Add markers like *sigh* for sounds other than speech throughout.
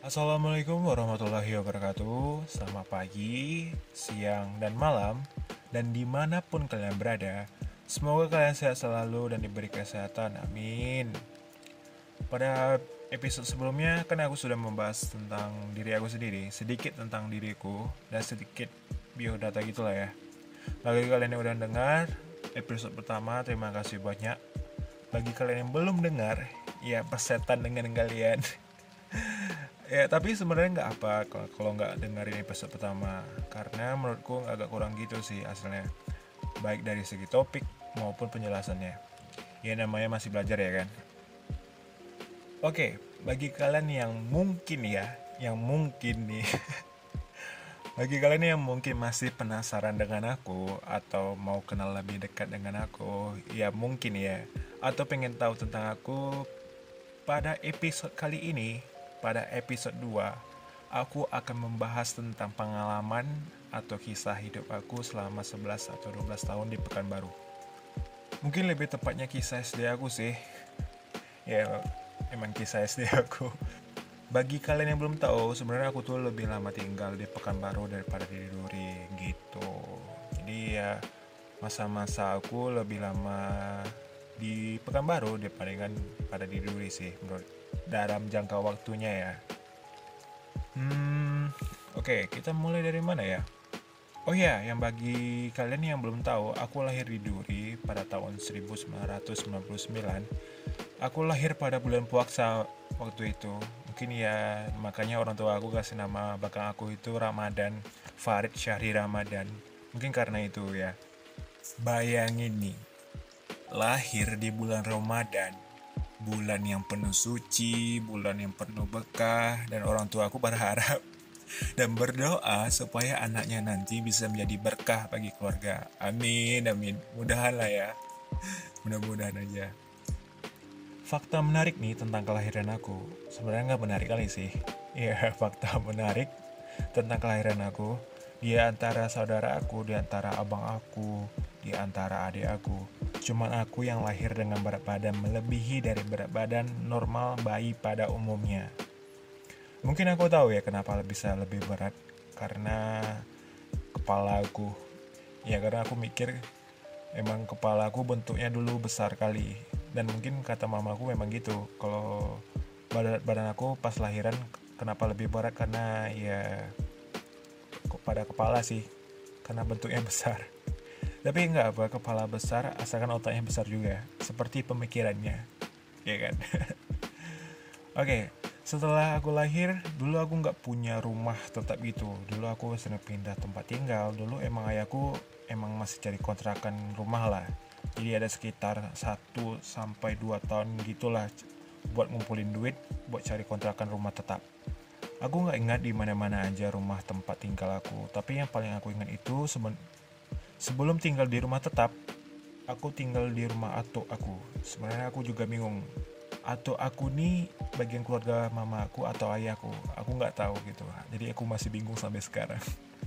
Assalamualaikum warahmatullahi wabarakatuh. Selamat pagi, siang, dan malam. Dan di mana pun kalian berada Semoga kalian sehat selalu dan diberi kesehatan, amin. Pada episode sebelumnya kan aku sudah membahas tentang diri aku sendiri. Sedikit tentang diriku dan sedikit biodata gitulah ya. Bagi kalian yang udah dengar episode pertama terima kasih banyak. Bagi kalian yang belum dengar ya persetan dengan kalian *laughs* ya tapi sebenarnya nggak apa kalau nggak dengerin episode pertama. Karena menurutku agak kurang gitu sih aslinya baik dari segi topik maupun penjelasannya. Ya namanya masih belajar ya kan? Oke bagi kalian yang mungkin ya yang mungkin nih. *laughs* Bagi kalian yang mungkin masih penasaran dengan aku atau mau kenal lebih dekat dengan aku ya mungkin ya. Atau pengen tahu tentang aku pada episode kali ini pada episode 2, aku akan membahas tentang pengalaman atau kisah hidup aku selama 11 atau 12 tahun di Pekanbaru. Mungkin lebih tepatnya kisah SD aku sih. Ya, emang kisah SD aku. Bagi kalian yang belum tahu, sebenarnya aku tuh lebih lama tinggal di Pekanbaru daripada di Duri gitu. Jadi ya masa-masa aku lebih lama di Pekanbaru daripada pada di Duri sih menurut dalam jangka waktunya ya. Hmm, oke, okay, kita mulai dari mana ya? Oh ya, yang bagi kalian yang belum tahu, aku lahir di Duri pada tahun 1999. Aku lahir pada bulan puasa waktu itu. Mungkin ya makanya orang tua aku kasih nama bakal aku itu Ramadan, Farid Syahri Ramadan. Mungkin karena itu ya. Bayangin nih, lahir di bulan Ramadan bulan yang penuh suci, bulan yang penuh bekah, dan orang tua aku berharap *laughs* dan berdoa supaya anaknya nanti bisa menjadi berkah bagi keluarga. Amin, amin. Mudahan lah ya. Mudah-mudahan aja. Fakta menarik nih tentang kelahiran aku. Sebenarnya nggak menarik kali sih. *laughs* Ya, fakta menarik tentang kelahiran aku. Di antara saudara aku, di antara abang aku, di antara adik aku. Cuman aku yang lahir dengan berat badan melebihi dari berat badan normal bayi pada umumnya. Mungkin aku tahu ya kenapa bisa lebih berat karena kepala aku. Ya karena aku mikir emang kepala aku bentuknya dulu besar kali dan mungkin kata mamaku memang gitu. Kalau badan badan aku pas lahiran kenapa lebih berat karena ya pada kepala sih karena bentuknya *laughs* besar. Tapi nggak apa, kepala besar asalkan otaknya besar juga, seperti pemikirannya, ya kan? *laughs* Oke, okay, setelah aku lahir, dulu aku nggak punya rumah tetap gitu. Dulu aku sering pindah tempat tinggal. Dulu emang ayahku emang masih cari kontrakan rumah lah. Jadi ada sekitar 1 sampai 2 tahun gitulah buat ngumpulin duit buat cari kontrakan rumah tetap. Aku nggak ingat di mana-mana aja rumah tempat tinggal aku, tapi yang paling aku ingat itu Sebelum tinggal di rumah tetap, aku tinggal di rumah atuk aku. Sebenarnya aku juga bingung. Atau aku nih bagian keluarga mama aku atau ayahku. Aku nggak tahu gitu. Jadi aku masih bingung sampai sekarang.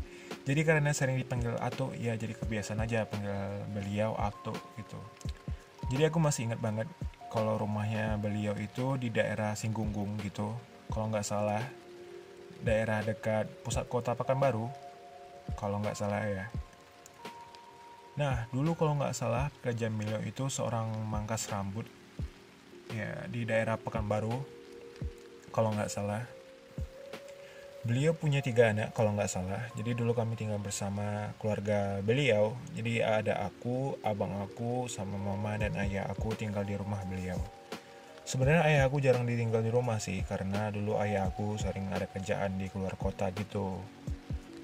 *laughs* Jadi karena sering dipanggil Atuk, ya jadi kebiasaan aja panggil beliau Atuk gitu. Jadi aku masih ingat banget kalau rumahnya beliau itu di daerah Singgunggung gitu. Kalau nggak salah, daerah dekat pusat kota Pekanbaru. Kalau nggak salah ya. Nah, dulu kalau nggak salah, Raja Milo itu seorang mangkas rambut ya di daerah Pekanbaru, kalau nggak salah. Beliau punya tiga anak kalau nggak salah. Jadi dulu kami tinggal bersama keluarga beliau. Jadi ada aku, abang aku, sama mama dan ayah aku tinggal di rumah beliau. Sebenarnya ayah aku jarang ditinggal di rumah sih, karena dulu ayah aku sering ada kerjaan di luar kota gitu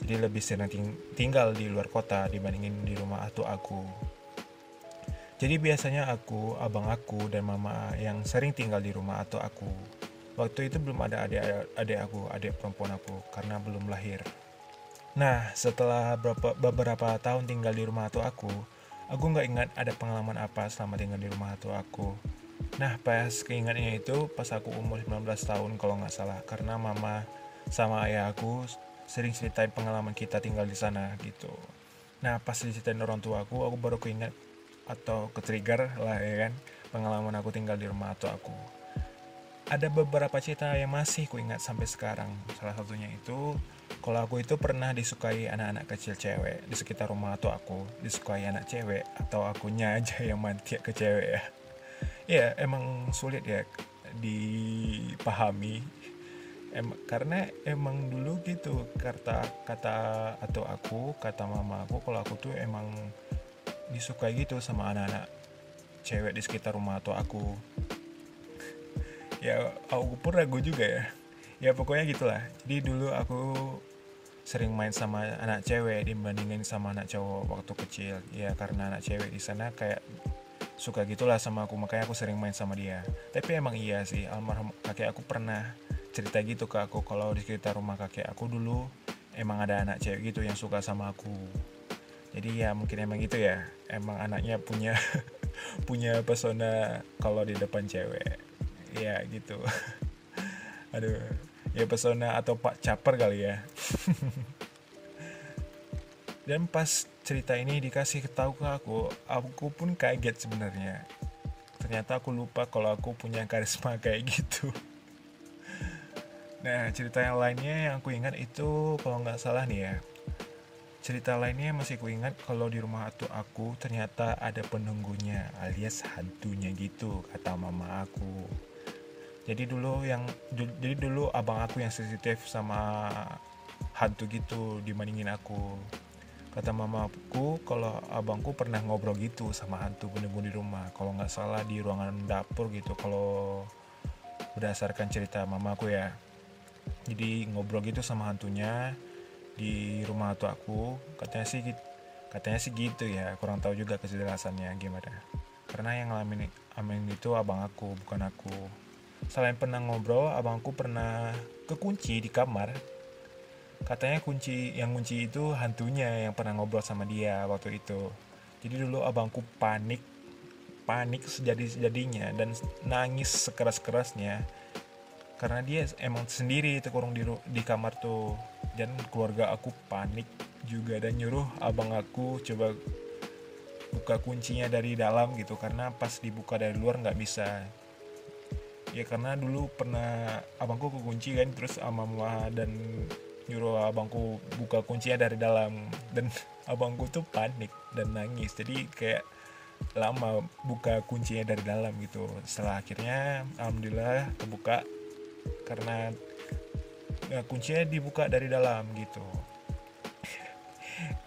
jadi lebih sering ting tinggal di luar kota dibandingin di rumah atu aku jadi biasanya aku, abang aku, dan mama yang sering tinggal di rumah atau aku. Waktu itu belum ada adik, adik aku, adik perempuan aku, karena belum lahir. Nah, setelah beberapa, beberapa tahun tinggal di rumah atau aku, aku nggak ingat ada pengalaman apa selama tinggal di rumah atau aku. Nah, pas keingatnya itu pas aku umur 19 tahun kalau nggak salah, karena mama sama ayah aku sering ceritain pengalaman kita tinggal di sana gitu. Nah pas diceritain orang tua aku aku baru keinget atau ke trigger lah ya kan pengalaman aku tinggal di rumah atau aku. Ada beberapa cerita yang masih ku ingat sampai sekarang. Salah satunya itu kalau aku itu pernah disukai anak-anak kecil cewek di sekitar rumah atau aku. Disukai anak cewek atau akunya *laughs* aja yang mantia ke cewek ya. Ya emang sulit ya dipahami em karena emang dulu gitu kata kata atau aku kata mama aku kalau aku tuh emang disukai gitu sama anak-anak cewek di sekitar rumah atau aku. *laughs* Ya aku pun ragu juga ya. Ya pokoknya gitulah. Jadi dulu aku sering main sama anak cewek dibandingin sama anak cowok waktu kecil. Ya karena anak cewek di sana kayak suka gitulah sama aku makanya aku sering main sama dia. Tapi emang iya sih almarhum kakek aku pernah cerita gitu ke aku. Kalau di sekitar rumah kakek aku dulu emang ada anak cewek gitu yang suka sama aku. Jadi ya mungkin emang gitu ya. Emang anaknya punya *laughs* punya pesona kalau di depan cewek. Ya gitu. *laughs* Aduh. Ya pesona atau pak caper kali ya. *laughs* Dan pas cerita ini dikasih tahu ke aku aku pun kaget sebenarnya. Ternyata aku lupa kalau aku punya karisma kayak gitu nah cerita yang lainnya yang aku ingat itu kalau nggak salah nih ya cerita lainnya masih aku ingat kalau di rumah atu aku ternyata ada penunggunya alias hantunya gitu kata mama aku jadi dulu yang jadi dulu abang aku yang sensitif sama hantu gitu dibandingin aku Kata mamaku kalau abangku pernah ngobrol gitu sama hantu penunggu di rumah. Kalau nggak salah di ruangan dapur gitu. Kalau berdasarkan cerita mamaku ya. Jadi ngobrol gitu sama hantunya di rumah hantu aku. Katanya sih katanya sih gitu ya. Kurang tahu juga kejelasannya gimana. Karena yang ngalamin amin itu abang aku bukan aku. Selain pernah ngobrol, abangku pernah kekunci di kamar katanya kunci yang kunci itu hantunya yang pernah ngobrol sama dia waktu itu jadi dulu abangku panik panik sejadi-sejadinya dan nangis sekeras-kerasnya karena dia emang sendiri terkurung di di kamar tuh. Dan keluarga aku panik juga dan nyuruh abang aku coba buka kuncinya dari dalam gitu. Karena pas dibuka dari luar nggak bisa. Ya karena dulu pernah abangku kekunci kan terus sama mama dan nyuruh abangku buka kuncinya dari dalam. Dan *laughs* abangku tuh panik dan nangis. Jadi kayak lama buka kuncinya dari dalam gitu. Setelah akhirnya alhamdulillah kebuka karena ya, kuncinya dibuka dari dalam gitu.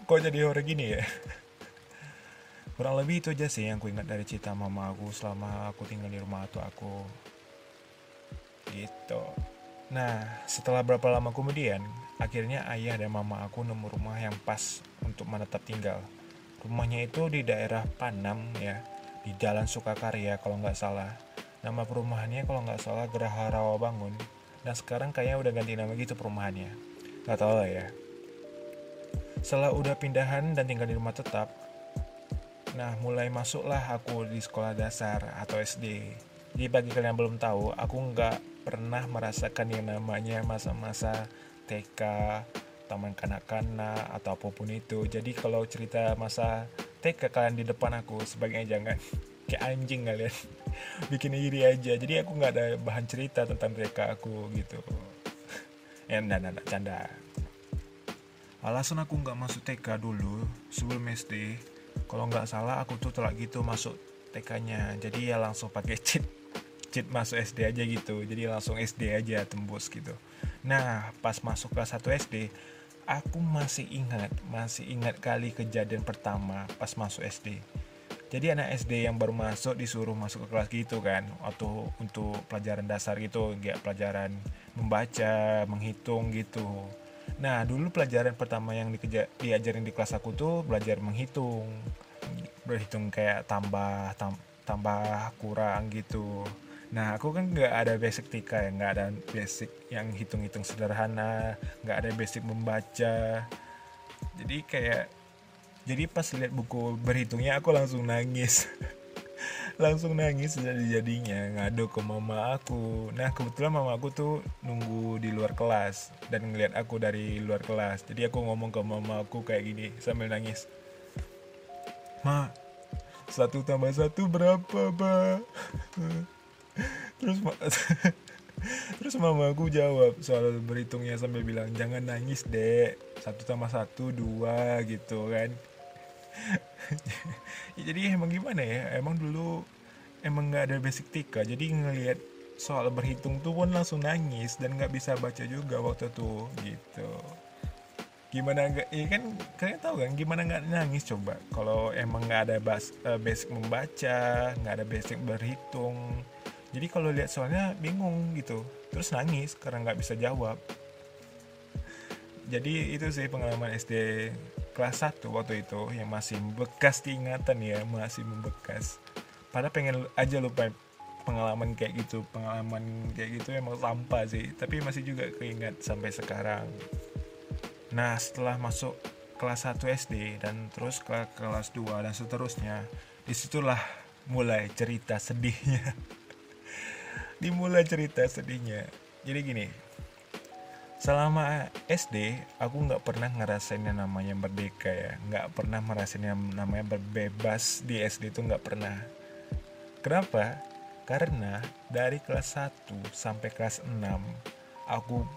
Kok jadi orang gini ya? Kurang lebih itu aja sih yang ku ingat dari cerita mama aku selama aku tinggal di rumah tua aku. Gitu. Nah setelah berapa lama kemudian Akhirnya ayah dan mama aku nemu rumah yang pas untuk menetap tinggal. Rumahnya itu di daerah Panam ya, di Jalan Sukakarya kalau nggak salah. Nama perumahannya kalau nggak salah Geraha Rawabangun. Dan sekarang kayaknya udah ganti nama gitu perumahannya. Nggak tahu lah ya. Setelah udah pindahan dan tinggal di rumah tetap, nah mulai masuklah aku di sekolah dasar atau SD. Jadi bagi kalian yang belum tahu, aku nggak pernah merasakan yang namanya masa-masa TK, taman kanak-kanak atau apa pun itu. Jadi kalau cerita masa TK kalian di depan aku sebagai jangan *laughs* kayak anjing kalian *laughs* bikin iri aja. Jadi aku nggak ada bahan cerita tentang TK aku gitu. *laughs* Ya, enggak, enggak, canda. Alasan aku nggak masuk TK dulu sebelum SD, kalau nggak salah aku tuh telat gitu masuk TK-nya. Jadi ya langsung pakai *laughs* cheat cheat masuk SD aja gitu jadi langsung SD aja tembus gitu nah pas masuk kelas 1 SD aku masih ingat masih ingat kali kejadian pertama pas masuk SD jadi anak SD yang baru masuk disuruh masuk ke kelas gitu kan atau untuk pelajaran dasar gitu nggak pelajaran membaca menghitung gitu. Nah dulu pelajaran pertama yang dikeja diajarin di kelas aku tuh belajar menghitung. Berhitung kayak tambah tam, tambah kurang gitu. Nah, aku kan nggak ada basic tika ya, nggak ada basic yang hitung-hitung sederhana, nggak ada basic membaca. Jadi kayak, jadi pas lihat buku berhitungnya aku langsung nangis. *laughs* langsung nangis jadi jadinya ngadu ke mama aku. Nah, kebetulan mama aku tuh nunggu di luar kelas dan ngeliat aku dari luar kelas. Jadi aku ngomong ke mama aku kayak gini sambil nangis. Ma, satu tambah satu berapa, Pak? *laughs* terus *laughs* terus mama aku jawab soal berhitungnya sambil bilang jangan nangis dek satu tambah satu dua gitu kan *laughs* jadi emang gimana ya? Emang dulu emang nggak ada basic tika jadi ngelihat soal berhitung tuh pun langsung nangis dan nggak bisa baca juga waktu itu gitu. Gimana nggak ya kan kalian tahu kan gimana nggak nangis coba? Kalau emang nggak ada bas, uh, basic membaca nggak ada basic berhitung. Jadi kalau lihat soalnya bingung gitu terus nangis karena nggak bisa jawab. Jadi itu sih pengalaman SD kelas 1 waktu itu yang masih bekas diingatan ya masih membekas. Pada pengen aja lupa pengalaman kayak gitu pengalaman kayak gitu emang sampah sih tapi masih juga keingat sampai sekarang. Nah setelah masuk kelas 1 SD dan terus ke kelas 2 dan seterusnya di situlah mulai cerita sedihnya. *laughs* Dimulai cerita sedihnya. Jadi gini selama SD aku nggak pernah ngerasain yang namanya merdeka ya. Nggak pernah merasain yang namanya berbebas di SD itu nggak pernah. Kenapa? Karena dari kelas 1 sampai kelas 6 aku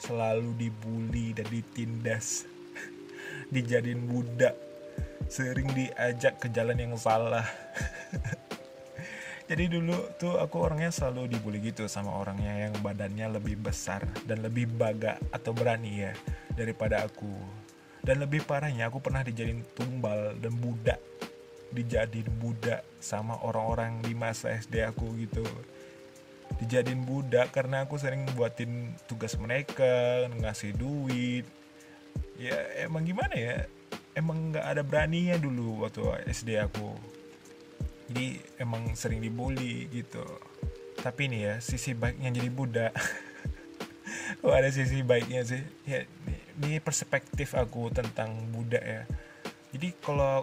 selalu dibully dan ditindas. *laughs* Dijadiin budak. Sering diajak ke jalan yang salah *laughs* jadi dulu tuh aku orangnya selalu dibully gitu sama orangnya yang badannya lebih besar dan lebih baga atau berani ya daripada aku. Dan lebih parahnya aku pernah dijadiin tumbal dan budak. Dijadiin budak sama orang-orang di masa SD aku gitu. Dijadiin budak karena aku sering buatin tugas mereka ngasih duit. Ya emang gimana ya? Emang nggak ada beraninya dulu waktu SD aku jadi emang sering dibully gitu. Tapi ini ya sisi baiknya jadi budak *laughs* oh ada sisi baiknya sih. Ya ini perspektif aku tentang budak ya. Jadi kalau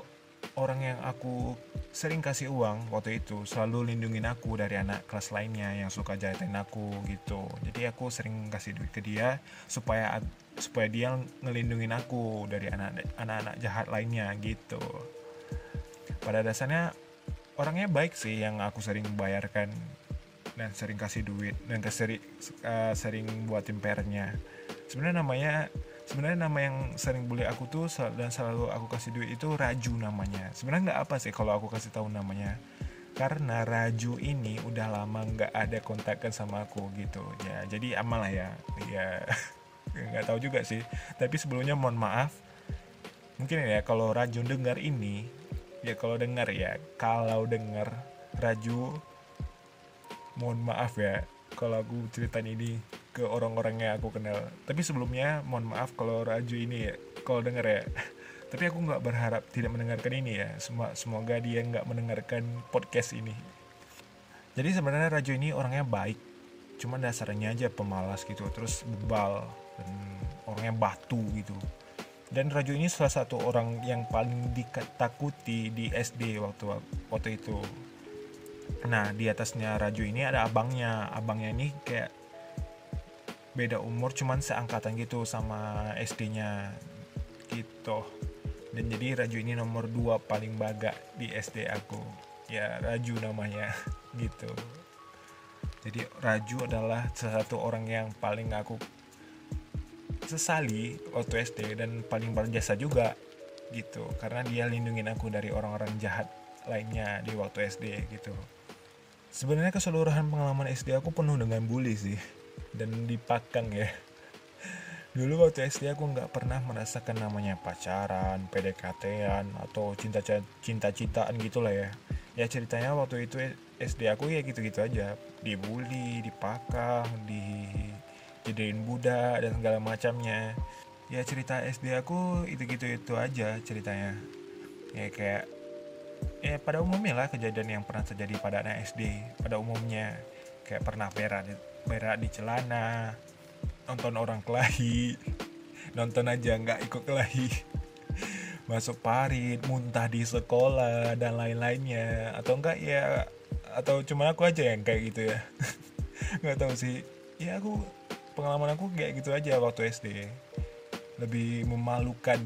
orang yang aku sering kasih uang waktu itu selalu lindungin aku dari anak kelas lainnya yang suka jahatin aku gitu. Jadi aku sering kasih duit ke dia supaya supaya dia ngelindungin aku dari anak-anak jahat lainnya gitu. Pada dasarnya orangnya baik sih yang aku sering bayarkan dan sering kasih duit dan keseri, uh, sering buatin pernya sebenarnya namanya sebenarnya nama yang sering bully aku tuh dan selalu aku kasih duit itu Raju namanya. Sebenarnya nggak apa sih kalau aku kasih tahu namanya? Karena Raju ini udah lama nggak ada kontakkan sama aku gitu. Ya jadi amal lah ya. Ya *laughs* nggak tahu juga sih. Tapi sebelumnya mohon maaf. Mungkin ya kalau Raju dengar ini ya kalau dengar ya. Kalau dengar Raju mohon maaf ya kalau aku ceritain ini ke orang-orang yang aku kenal. Tapi sebelumnya mohon maaf kalau Raju ini ya kalau denger ya. *laughs* Tapi aku nggak berharap tidak mendengarkan ini ya. Semoga dia nggak mendengarkan podcast ini. Jadi sebenarnya Raju ini orangnya baik. Cuman dasarnya aja pemalas gitu terus bebal dan orangnya batu gitu dan Raju ini salah satu orang yang paling ditakuti di SD waktu waktu itu. Nah di atasnya Raju ini ada abangnya. Abangnya ini kayak beda umur cuman seangkatan gitu sama SD-nya gitu. Dan jadi Raju ini nomor 2 paling baga di SD aku. Ya Raju namanya *laughs* gitu. Jadi Raju adalah salah satu orang yang paling aku sesali waktu SD dan paling berjasa juga gitu. Karena dia lindungin aku dari orang-orang jahat lainnya di waktu SD gitu. Sebenarnya keseluruhan pengalaman SD aku penuh dengan bully sih. Dan dipakang ya. *laughs* Dulu waktu SD aku nggak pernah merasakan namanya pacaran, PDKT-an atau cinta-cinta-cintaan gitulah ya. Ya ceritanya waktu itu SD aku ya gitu-gitu aja, dibully, dipakang, dijadiin budak dan segala macamnya. Ya cerita SD aku itu-gitu itu aja ceritanya. Ya kayak ya pada umumnya lah kejadian yang pernah terjadi pada anak SD pada umumnya. Kayak pernah berak berak di celana nonton orang kelahi *laughs* nonton aja nggak ikut kelahi. *laughs* Masuk parit muntah di sekolah dan lain-lainnya. Atau enggak ya atau cuma aku aja yang kayak gitu ya. *laughs* Nggak tahu sih. Ya aku pengalaman aku kayak gitu aja waktu SD lebih memalukan. *laughs*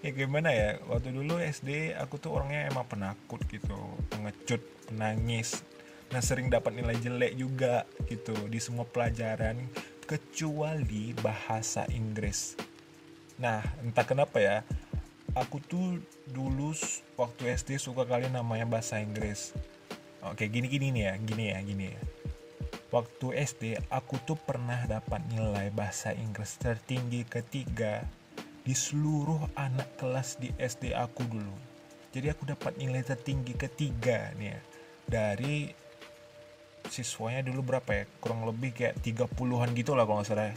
Ya gimana ya waktu dulu SD aku tuh orangnya emang penakut gitu pengecut penangis. Nah sering dapat nilai jelek juga gitu di semua pelajaran kecuali bahasa Inggris. Nah entah kenapa ya aku tuh dulu waktu SD suka kali namanya bahasa Inggris. Oke gini gini nih ya gini ya gini ya waktu SD aku tuh pernah dapat nilai bahasa Inggris tertinggi ketiga di seluruh anak kelas di SD aku dulu. Jadi aku dapat nilai tertinggi ketiga nih ya. Dari siswanya dulu berapa ya? Kurang lebih kayak 30-an gitu lah kalau nggak salah. Ya.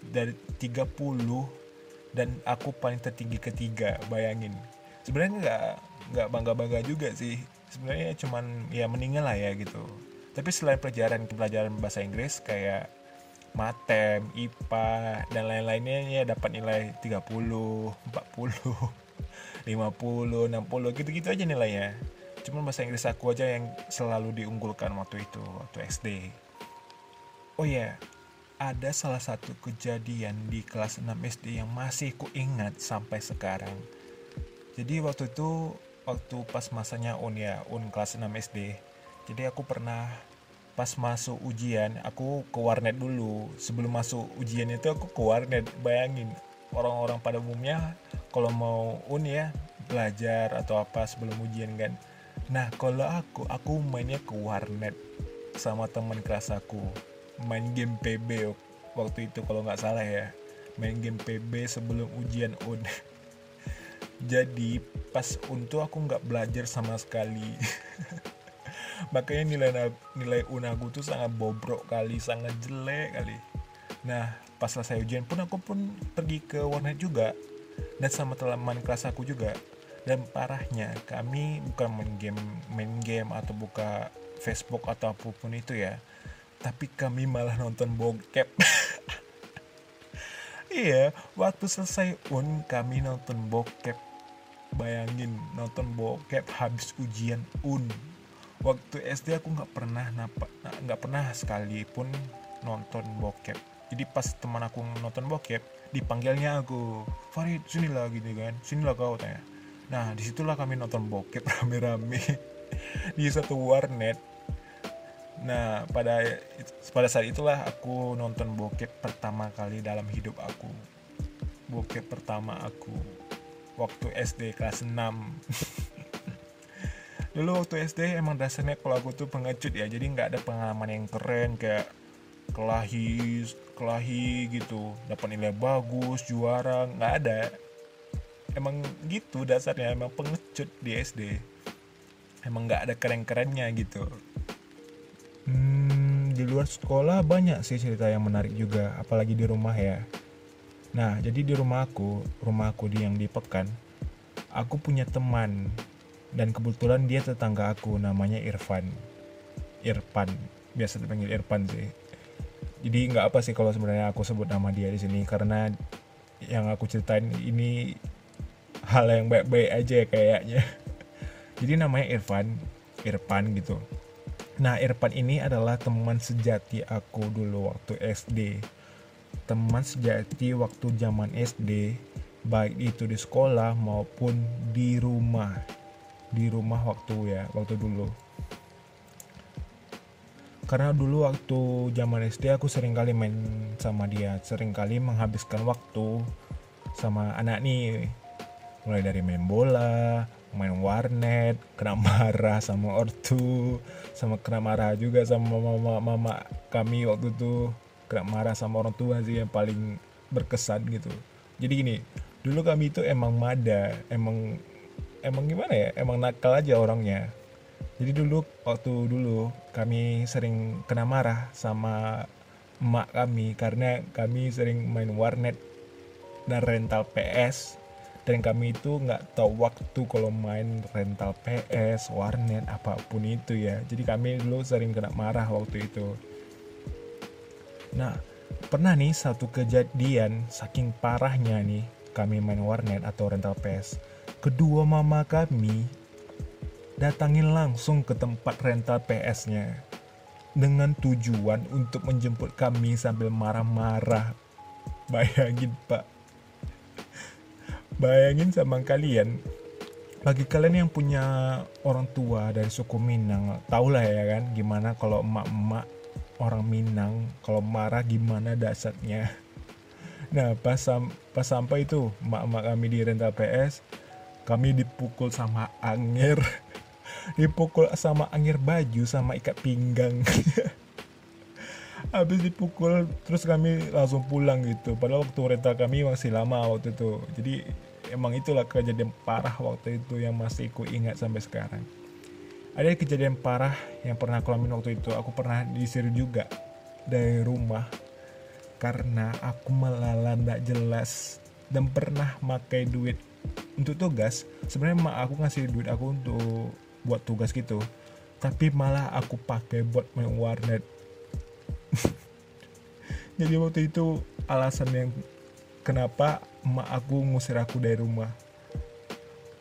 Dari 30 dan aku paling tertinggi ketiga, bayangin. Sebenarnya nggak nggak bangga-bangga juga sih. Sebenarnya cuman ya meninggal lah ya gitu tapi selain pelajaran pelajaran bahasa Inggris kayak matem, IPA dan lain-lainnya ya dapat nilai 30, 40, 50, 60 gitu-gitu aja nilainya. Cuma bahasa Inggris aku aja yang selalu diunggulkan waktu itu, waktu SD. Oh ya, yeah, ada salah satu kejadian di kelas 6 SD yang masih ku ingat sampai sekarang. Jadi waktu itu waktu pas masanya UN ya, UN kelas 6 SD jadi aku pernah pas masuk ujian aku ke warnet dulu. Sebelum masuk ujian itu aku ke warnet. Bayangin orang-orang pada umumnya kalau mau un ya belajar atau apa sebelum ujian kan. Nah kalau aku aku mainnya ke warnet sama teman kelas aku. Main game PB waktu itu kalau nggak salah ya. Main game PB sebelum ujian un *laughs* jadi pas untuk aku nggak belajar sama sekali *laughs* makanya nilai nilai unagu tuh sangat bobrok kali sangat jelek kali. Nah pas selesai ujian pun aku pun pergi ke warnet juga. Dan sama teman kelas aku juga. Dan parahnya kami bukan main game main game atau buka Facebook atau apa pun itu ya. Tapi kami malah nonton bokep. *laughs* Iya waktu selesai un kami nonton bokep. Bayangin nonton bokep habis ujian un waktu SD aku nggak pernah napa nggak pernah sekalipun nonton bokep. Jadi pas teman aku nonton bokep dipanggilnya aku Farid sinilah gitu kan. Sinilah kau tanya nah di situlah kami nonton bokep *laughs* rame-rame di satu warnet. Nah pada pada saat itulah aku nonton bokep pertama kali dalam hidup aku. Bokep pertama aku waktu SD kelas 6 *laughs* dulu waktu SD emang dasarnya kalau aku tuh pengecut ya jadi nggak ada pengalaman yang keren kayak kelahi kelahi gitu. Dapat nilai bagus juara nggak ada. Emang gitu dasarnya emang pengecut di SD emang nggak ada keren-kerennya gitu. Hmm, di luar sekolah banyak sih cerita yang menarik juga apalagi di rumah ya. Nah jadi di rumah aku rumah aku di yang di Pekan aku punya teman dan kebetulan dia tetangga aku namanya Irfan. Irfan biasa dipanggil Irfan sih. Jadi nggak apa sih kalau sebenarnya aku sebut nama dia di sini karena yang aku ceritain ini hal yang baik-baik aja kayaknya. *laughs* Jadi namanya Irfan Irfan gitu. Nah Irfan ini adalah teman sejati aku dulu waktu SD teman sejati waktu zaman SD baik itu di sekolah maupun di rumah di rumah waktu ya waktu dulu. Karena dulu waktu zaman SD aku sering kali main sama dia sering kali menghabiskan waktu sama anak nih. Mulai dari main bola main warnet kena marah sama ortu sama kena marah juga sama mama mama kami waktu itu. Kena marah sama orang tua sih yang paling berkesan gitu. Jadi gini dulu kami itu emang mada emang emang gimana ya emang nakal aja orangnya jadi dulu waktu dulu kami sering kena marah sama emak kami karena kami sering main warnet dan rental PS dan kami itu nggak tahu waktu kalau main rental PS, warnet apa pun itu ya. Jadi kami dulu sering kena marah waktu itu. Nah, pernah nih satu kejadian saking parahnya nih kami main warnet atau rental PS kedua mama kami datangin langsung ke tempat rental PS-nya dengan tujuan untuk menjemput kami sambil marah-marah. Bayangin pak, bayangin sama kalian bagi kalian yang punya orang tua dari suku Minang, tahulah ya kan gimana kalau emak-emak orang Minang kalau marah gimana dasarnya. Nah pas pas sampai itu emak-emak kami di rental PS, kami dipukul sama angin, *laughs* dipukul sama angin baju sama ikat pinggang. *laughs* Habis dipukul terus kami langsung pulang gitu. Padahal waktu rental kami masih lama waktu itu. Jadi emang itulah kejadian parah waktu itu yang masih ku ingat sampai sekarang ada kejadian parah yang pernah aku alami waktu itu aku pernah disir juga dari rumah karena aku melalan tidak jelas dan pernah pakai duit untuk tugas sebenarnya mak aku ngasih duit aku untuk buat tugas gitu. Tapi malah aku pakai buat main warnet. *laughs* Jadi waktu itu alasan yang kenapa emak aku ngusir aku dari rumah.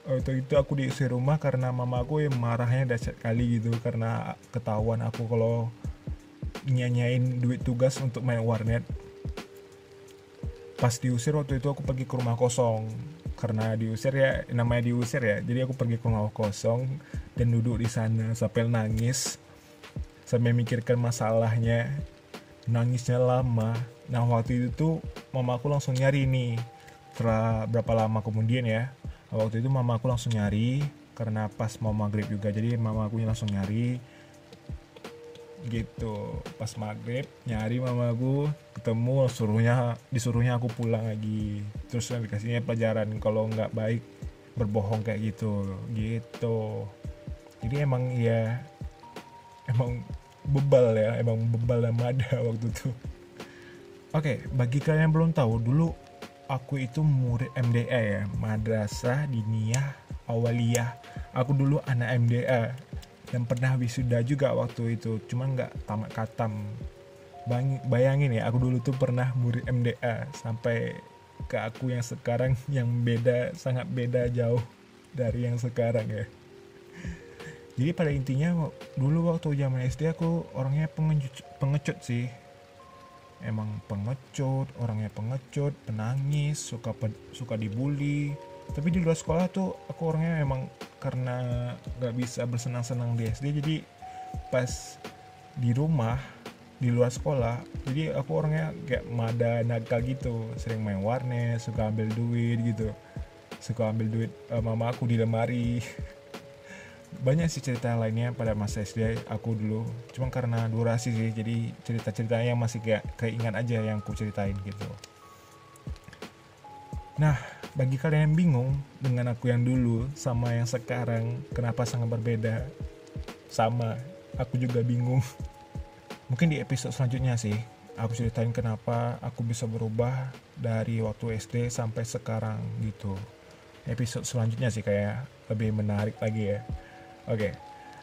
Waktu itu aku diusir rumah karena mama aku yang marahnya dahsyat kali gitu karena ketahuan aku kalau nyanyain duit tugas untuk main warnet. Pas diusir waktu itu aku pergi ke rumah kosong karena diusir ya namanya diusir ya. Jadi aku pergi ke rumah kosong dan duduk di sana sampai nangis sampai memikirkan masalahnya. Nangisnya lama. Nah waktu itu tuh mama aku langsung nyari nih. Setelah berapa lama kemudian ya waktu itu mama aku langsung nyari karena pas mau maghrib juga. Jadi mama aku langsung nyari gitu. Pas maghrib nyari mama aku ketemu suruhnya disuruhnya aku pulang lagi. Terus dikasihnya pelajaran kalau nggak baik berbohong kayak gitu. Gitu. Jadi emang ya emang bebal ya emang bebal dan ada *laughs* waktu itu. Oke, bagi kalian yang belum tahu, dulu aku itu murid MDA ya, Madrasah Diniyah Awaliyah. Aku dulu anak MDA dan pernah wisuda juga waktu itu, cuma nggak tamat katam. Bayangin ya, aku dulu tuh pernah murid MDA sampai ke aku yang sekarang *laughs* yang beda, sangat beda jauh dari yang sekarang ya. Jadi pada intinya dulu waktu zaman SD aku orangnya pengecut, pengecut sih emang pengecut orangnya pengecut penangis suka suka dibully tapi di luar sekolah tuh aku orangnya emang karena gak bisa bersenang-senang di SD jadi pas di rumah di luar sekolah jadi aku orangnya kayak mada nakal gitu sering main warnet suka ambil duit gitu. Suka ambil duit uh, mama aku di lemari. *laughs* Banyak sih cerita lainnya pada masa SD aku dulu. Cuma karena durasi sih jadi cerita-ceritanya masih kayak keingat aja yang aku ceritain gitu. Nah bagi kalian yang bingung dengan aku yang dulu sama yang sekarang kenapa sangat berbeda sama aku juga bingung *laughs* mungkin di episode selanjutnya sih aku ceritain kenapa aku bisa berubah dari waktu SD sampai sekarang gitu episode selanjutnya sih kayak lebih menarik lagi ya Oke. Okay.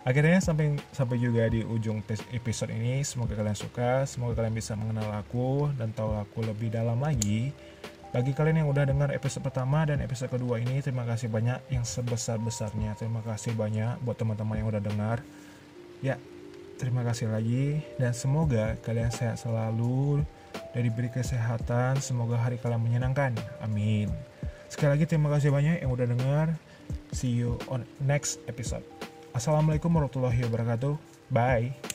Akhirnya sampai sampai juga di ujung episode ini. Semoga kalian suka, semoga kalian bisa mengenal aku dan tahu aku lebih dalam lagi. Bagi kalian yang udah dengar episode pertama dan episode kedua ini, terima kasih banyak yang sebesar-besarnya. Terima kasih banyak buat teman-teman yang udah dengar. Ya, terima kasih lagi dan semoga kalian sehat selalu dan diberi kesehatan. Semoga hari kalian menyenangkan. Amin. Sekali lagi terima kasih banyak yang udah dengar. See you on next episode. Assalamualaikum warahmatullahi wabarakatuh. Bye.